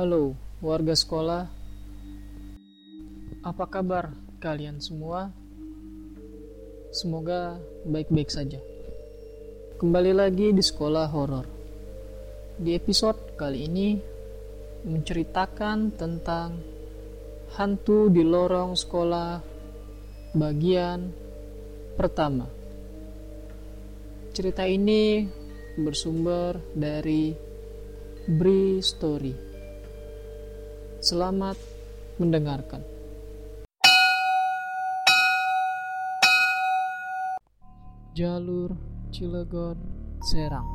Halo, warga sekolah. Apa kabar kalian semua? Semoga baik-baik saja. Kembali lagi di sekolah horor. Di episode kali ini menceritakan tentang hantu di lorong sekolah bagian pertama. Cerita ini bersumber dari Bri Story. Selamat mendengarkan. Jalur Cilegon Serang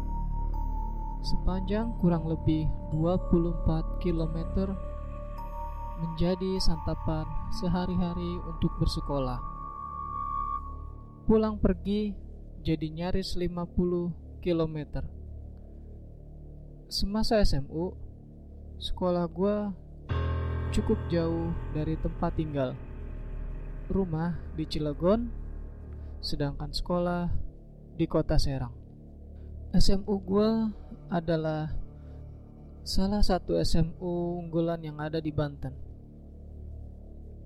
sepanjang kurang lebih 24 km menjadi santapan sehari-hari untuk bersekolah. Pulang pergi jadi nyaris 50 km. Semasa SMU, sekolah gue cukup jauh dari tempat tinggal. Rumah di Cilegon, sedangkan sekolah di kota Serang. SMU gue adalah salah satu SMU unggulan yang ada di Banten.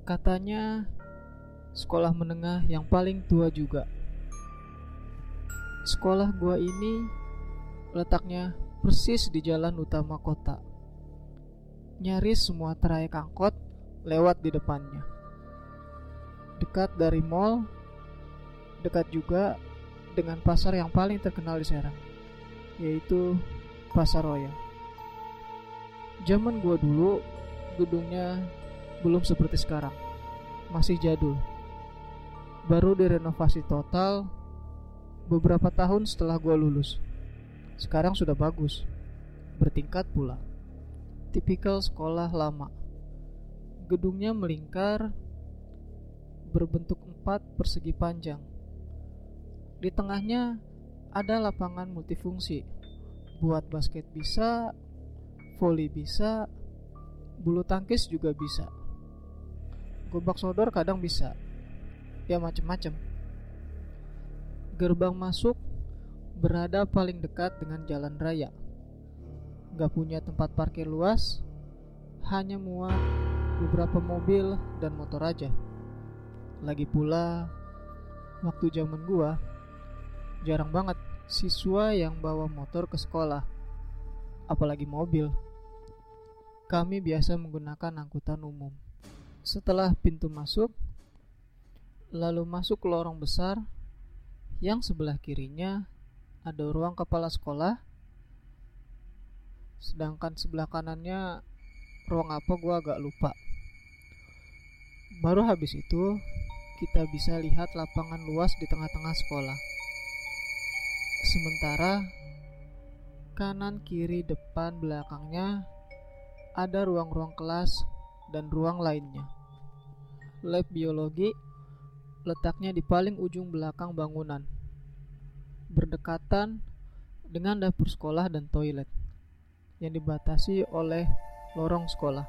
Katanya sekolah menengah yang paling tua juga. Sekolah gua ini letaknya persis di jalan utama kota. Nyaris semua trayek angkot lewat di depannya. Dekat dari mall, dekat juga dengan pasar yang paling terkenal di Serang, yaitu Pasar Royal. Zaman gua dulu, gedungnya belum seperti sekarang, masih jadul. Baru direnovasi total beberapa tahun setelah gua lulus. Sekarang sudah bagus, bertingkat pula. Tipikal sekolah lama. Gedungnya melingkar, berbentuk empat persegi panjang. Di tengahnya ada lapangan multifungsi. Buat basket bisa, voli bisa, bulu tangkis juga bisa. Gobak sodor kadang bisa. Ya macem-macem. Gerbang masuk berada paling dekat dengan jalan raya. Gak punya tempat parkir luas, hanya muat beberapa mobil dan motor aja. Lagi pula, waktu zaman gua, jarang banget siswa yang bawa motor ke sekolah, apalagi mobil. Kami biasa menggunakan angkutan umum. Setelah pintu masuk, lalu masuk ke lorong besar yang sebelah kirinya ada ruang kepala sekolah, sedangkan sebelah kanannya ruang apa gua agak lupa. Baru habis itu, kita bisa lihat lapangan luas di tengah-tengah sekolah. Sementara kanan, kiri, depan, belakangnya ada ruang-ruang kelas dan ruang lainnya. Lab biologi letaknya di paling ujung belakang bangunan, berdekatan dengan dapur sekolah dan toilet yang dibatasi oleh lorong sekolah.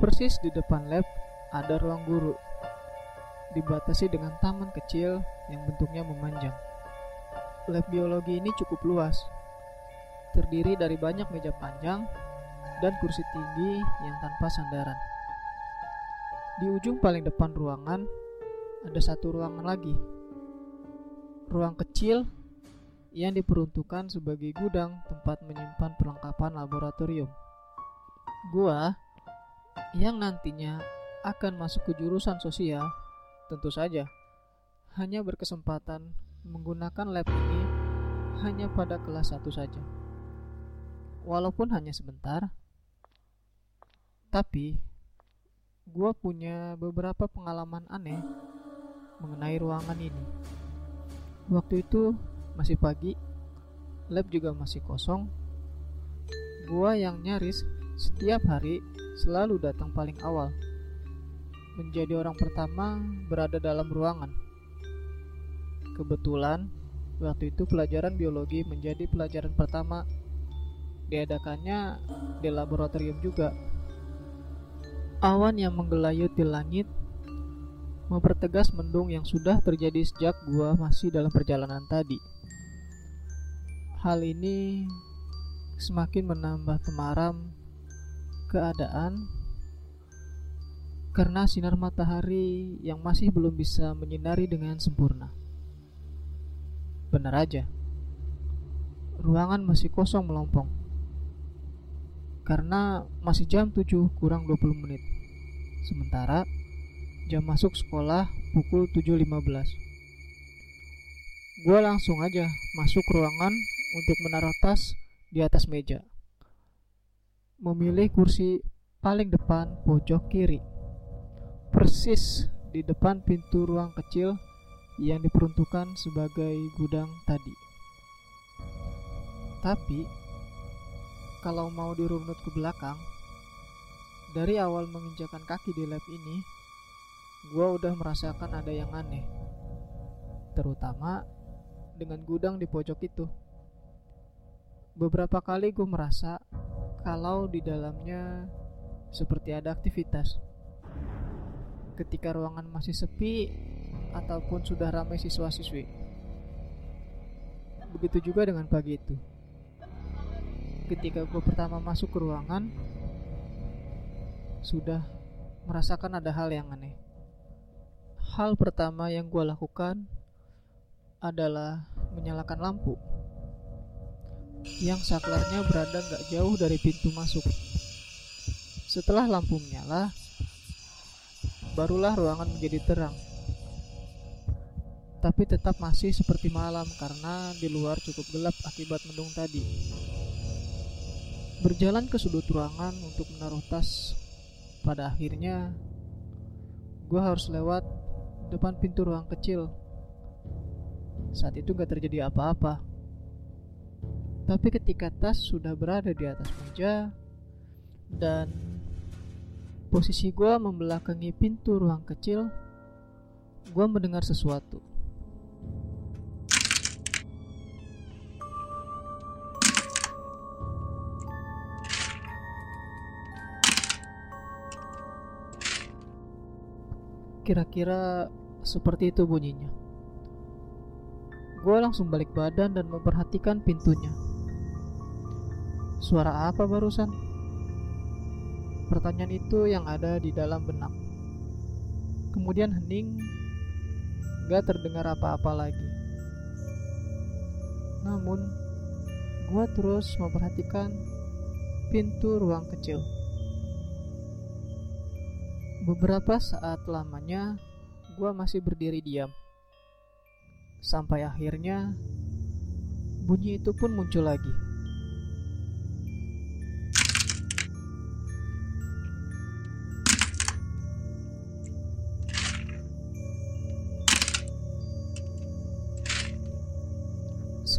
Persis di depan lab ada ruang guru, dibatasi dengan taman kecil yang bentuknya memanjang. Lab biologi ini cukup luas, terdiri dari banyak meja panjang dan kursi tinggi yang tanpa sandaran. Di ujung paling depan ruangan ada satu ruangan lagi. Ruang kecil yang diperuntukkan sebagai gudang tempat menyimpan perlengkapan laboratorium. Gua yang nantinya akan masuk ke jurusan sosial, tentu saja hanya berkesempatan menggunakan lab ini hanya pada kelas 1 saja. Walaupun hanya sebentar, tapi gue punya beberapa pengalaman aneh mengenai ruangan ini. Waktu itu masih pagi, lab juga masih kosong. Gua yang nyaris setiap hari selalu datang paling awal. Menjadi orang pertama berada dalam ruangan. Kebetulan, waktu itu pelajaran biologi menjadi pelajaran pertama diadakannya di laboratorium juga. Awan yang menggelayut di langit mempertegas mendung yang sudah terjadi sejak gua masih dalam perjalanan tadi. Hal ini semakin menambah temaram keadaan karena sinar matahari yang masih belum bisa menyinari dengan sempurna. Benar aja, ruangan masih kosong melompong karena masih jam 7 kurang 20 menit. Sementara jam masuk sekolah pukul 7.15. Gue langsung aja masuk ruangan untuk menaruh tas di atas meja. Memilih kursi paling depan pojok kiri persis di depan pintu ruang kecil yang diperuntukkan sebagai gudang tadi. Tapi, kalau mau dirunut ke belakang, dari awal menginjakan kaki di lab ini, gue udah merasakan ada yang aneh. Terutama dengan gudang di pojok itu. Beberapa kali gue merasa kalau di dalamnya seperti ada aktivitas ketika ruangan masih sepi ataupun sudah ramai siswa-siswi. Begitu juga dengan pagi itu. Ketika gue pertama masuk ke ruangan, sudah merasakan ada hal yang aneh. Hal pertama yang gue lakukan adalah menyalakan lampu yang saklarnya berada gak jauh dari pintu masuk. Setelah lampu menyala, barulah ruangan menjadi terang. Tapi tetap masih seperti malam karena di luar cukup gelap akibat mendung tadi. Berjalan ke sudut ruangan untuk menaruh tas, pada akhirnya gue harus lewat depan pintu ruang kecil. Saat itu gak terjadi apa-apa. Tapi ketika tas sudah berada di atas meja dan Posisi gue membelakangi pintu ruang kecil. Gue mendengar sesuatu. Kira-kira seperti itu bunyinya. Gue langsung balik badan dan memperhatikan pintunya. Suara apa barusan? Pertanyaan itu yang ada di dalam benak. Kemudian hening, gak terdengar apa-apa lagi. Namun, gua terus memperhatikan pintu ruang kecil. Beberapa saat lamanya, gua masih berdiri diam. Sampai akhirnya, bunyi itu pun muncul lagi.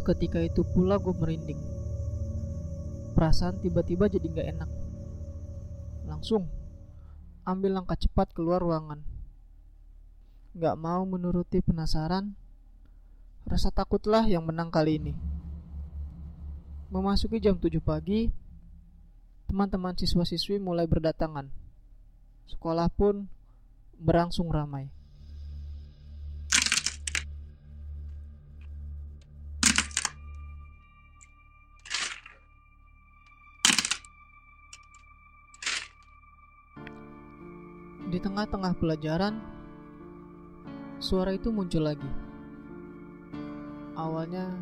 Seketika itu pula gue merinding. Perasaan tiba-tiba jadi gak enak. Langsung ambil langkah cepat keluar ruangan. Gak mau menuruti penasaran, rasa takutlah yang menang kali ini. Memasuki jam 7 pagi, teman-teman siswa-siswi mulai berdatangan. Sekolah pun berangsung ramai. Di tengah-tengah pelajaran, suara itu muncul lagi. Awalnya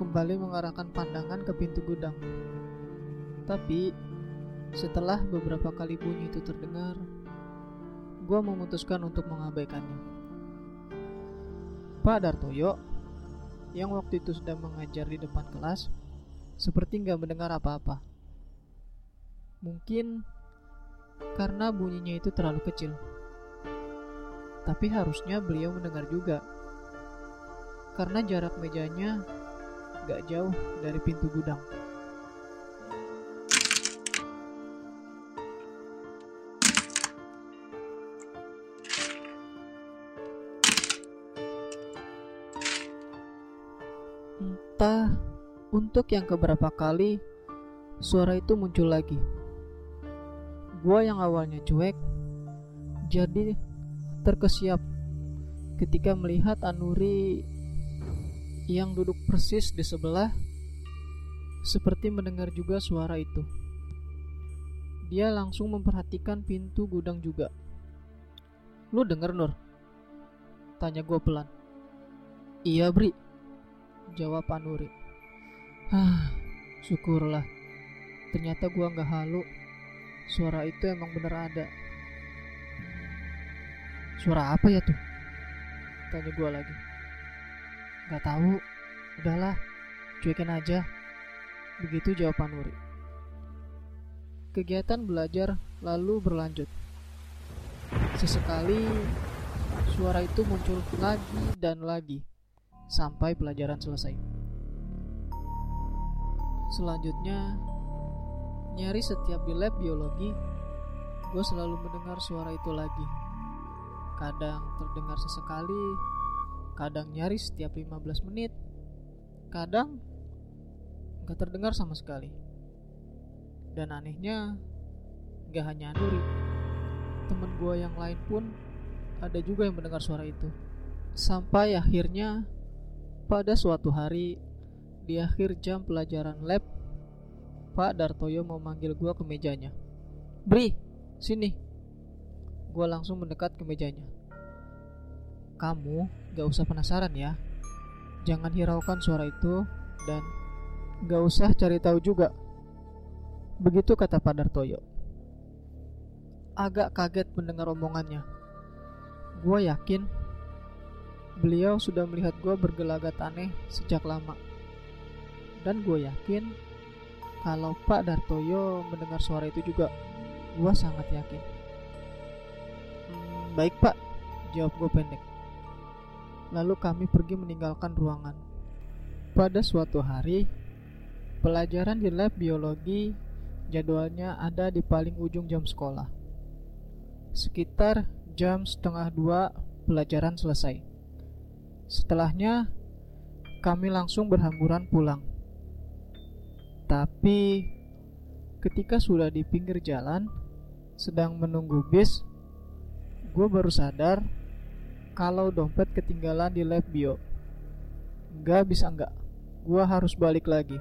kembali mengarahkan pandangan ke pintu gudang. Tapi setelah beberapa kali bunyi itu terdengar, gue memutuskan untuk mengabaikannya. Pak Dartoyo, yang waktu itu sedang mengajar di depan kelas, seperti nggak mendengar apa-apa. Mungkin karena bunyinya itu terlalu kecil. Tapi harusnya beliau mendengar juga, karena jarak mejanya gak jauh dari pintu gudang. Entah untuk yang keberapa kali suara itu muncul lagi. Gua yang awalnya cuek jadi terkesiap ketika melihat Anuri yang duduk persis di sebelah seperti mendengar juga suara itu. dia langsung memperhatikan pintu gudang juga. Lu denger Nur? Tanya gue pelan. Iya Bri, jawab Anuri. Hah, syukurlah. Ternyata gua nggak halu. Suara itu emang bener ada. Suara apa ya tuh? Tanya gua lagi. Gak tahu. Udahlah, cuekin aja. Begitu jawaban Nuri. Kegiatan belajar lalu berlanjut. Sesekali suara itu muncul lagi dan lagi sampai pelajaran selesai. Selanjutnya, nyari setiap di lab biologi, gue selalu mendengar suara itu lagi. Kadang terdengar sesekali, kadang nyari setiap 15 menit, kadang gak terdengar sama sekali. Dan anehnya, gak hanya Nuri, temen gue yang lain pun ada juga yang mendengar suara itu. Sampai akhirnya, pada suatu hari, di akhir jam pelajaran lab, Pak Dartoyo mau manggil gue ke mejanya. Bri, sini. Gue langsung mendekat ke mejanya. Kamu gak usah penasaran ya. Jangan hiraukan suara itu dan gak usah cari tahu juga. Begitu kata Pak Dartoyo. Agak kaget mendengar omongannya. Gue yakin beliau sudah melihat gue bergelagat aneh sejak lama. Dan gue yakin kalau Pak Dartoyo mendengar suara itu juga, gua sangat yakin. Hmm, baik Pak, jawab gue pendek. Lalu kami pergi meninggalkan ruangan. Pada suatu hari, pelajaran di lab biologi jadwalnya ada di paling ujung jam sekolah. Sekitar jam setengah dua pelajaran selesai. Setelahnya, kami langsung berhamburan pulang. Tapi ketika sudah di pinggir jalan sedang menunggu bis, gue baru sadar kalau dompet ketinggalan di lab bio. Gak bisa nggak, gue harus balik lagi.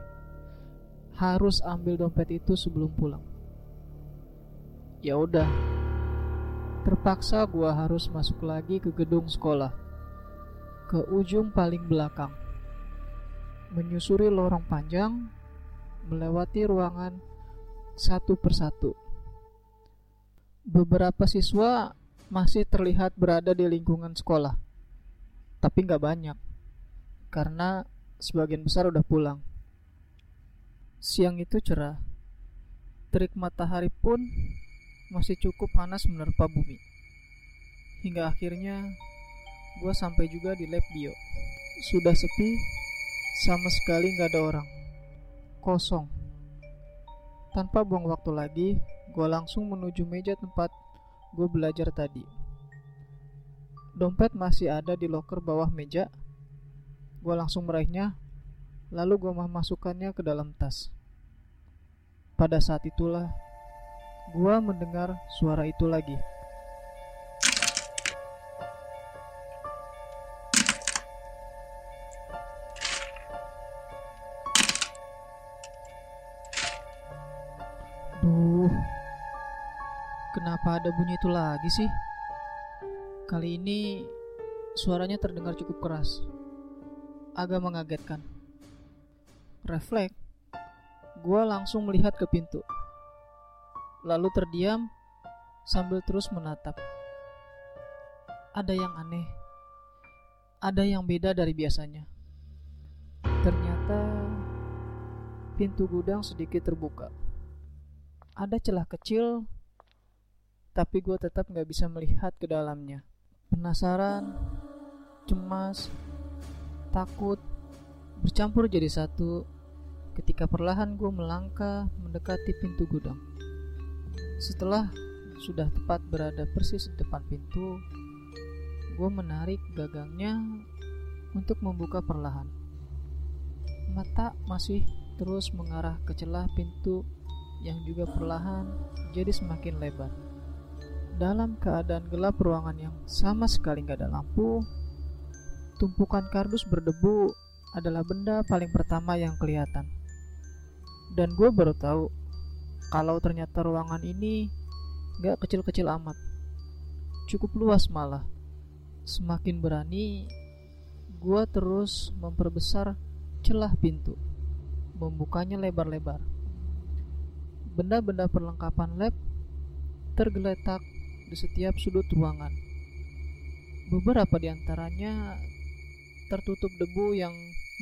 Harus ambil dompet itu sebelum pulang. Ya udah, terpaksa gue harus masuk lagi ke gedung sekolah, ke ujung paling belakang, menyusuri lorong panjang melewati ruangan satu persatu. Beberapa siswa masih terlihat berada di lingkungan sekolah, tapi nggak banyak, karena sebagian besar udah pulang. Siang itu cerah, terik matahari pun masih cukup panas menerpa bumi. Hingga akhirnya, gue sampai juga di lab bio. Sudah sepi, sama sekali nggak ada orang kosong. Tanpa buang waktu lagi, gue langsung menuju meja tempat gue belajar tadi. Dompet masih ada di loker bawah meja. Gue langsung meraihnya, lalu gue memasukkannya ke dalam tas. Pada saat itulah, gue mendengar suara itu lagi. Kenapa ada bunyi itu lagi sih? Kali ini suaranya terdengar cukup keras. Agak mengagetkan. Refleks, gue langsung melihat ke pintu. Lalu terdiam sambil terus menatap. Ada yang aneh. Ada yang beda dari biasanya. Ternyata pintu gudang sedikit terbuka. Ada celah kecil tapi gue tetap gak bisa melihat ke dalamnya. Penasaran, cemas, takut, bercampur jadi satu ketika perlahan gue melangkah mendekati pintu gudang. Setelah sudah tepat berada persis di depan pintu, gue menarik gagangnya untuk membuka perlahan. Mata masih terus mengarah ke celah pintu yang juga perlahan jadi semakin lebar. Dalam keadaan gelap ruangan yang sama sekali nggak ada lampu, tumpukan kardus berdebu adalah benda paling pertama yang kelihatan. Dan gue baru tahu kalau ternyata ruangan ini gak kecil-kecil amat. Cukup luas malah. Semakin berani, gua terus memperbesar celah pintu, membukanya lebar-lebar. Benda-benda perlengkapan lab tergeletak di setiap sudut ruangan. Beberapa di antaranya tertutup debu yang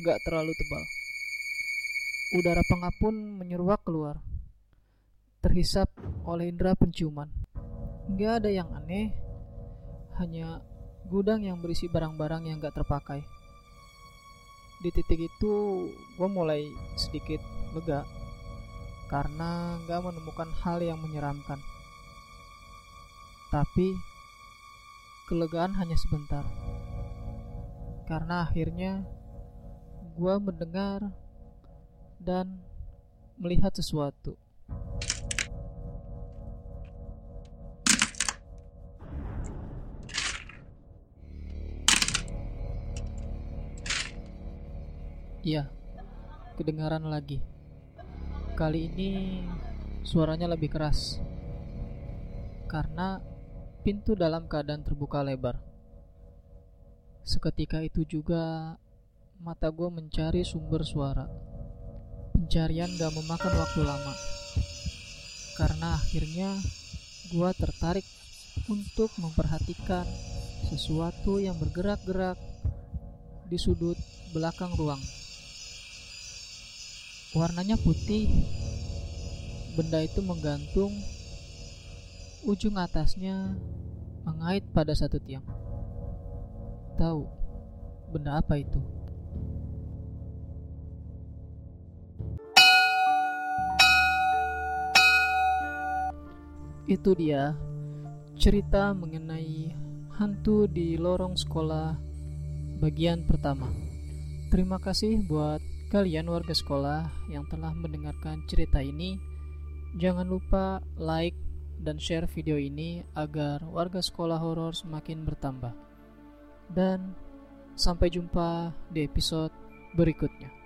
gak terlalu tebal. Udara pengap pun menyeruak keluar, terhisap oleh indera penciuman. Gak ada yang aneh, hanya gudang yang berisi barang-barang yang gak terpakai. Di titik itu, gue mulai sedikit lega karena gak menemukan hal yang menyeramkan. Tapi, kelegaan hanya sebentar. Karena akhirnya, gue mendengar dan melihat sesuatu. Iya, kedengaran lagi. Kali ini suaranya lebih keras karena pintu dalam keadaan terbuka lebar. Seketika itu juga mata gue mencari sumber suara. Pencarian gak memakan waktu lama karena akhirnya gue tertarik untuk memperhatikan sesuatu yang bergerak-gerak di sudut belakang ruang. Warnanya putih. Benda itu menggantung ujung atasnya mengait pada satu tiang. Tahu benda apa itu? Itu dia cerita mengenai hantu di lorong sekolah bagian pertama. Terima kasih buat kalian warga sekolah yang telah mendengarkan cerita ini. Jangan lupa like dan share video ini agar warga sekolah horor semakin bertambah. Dan sampai jumpa di episode berikutnya.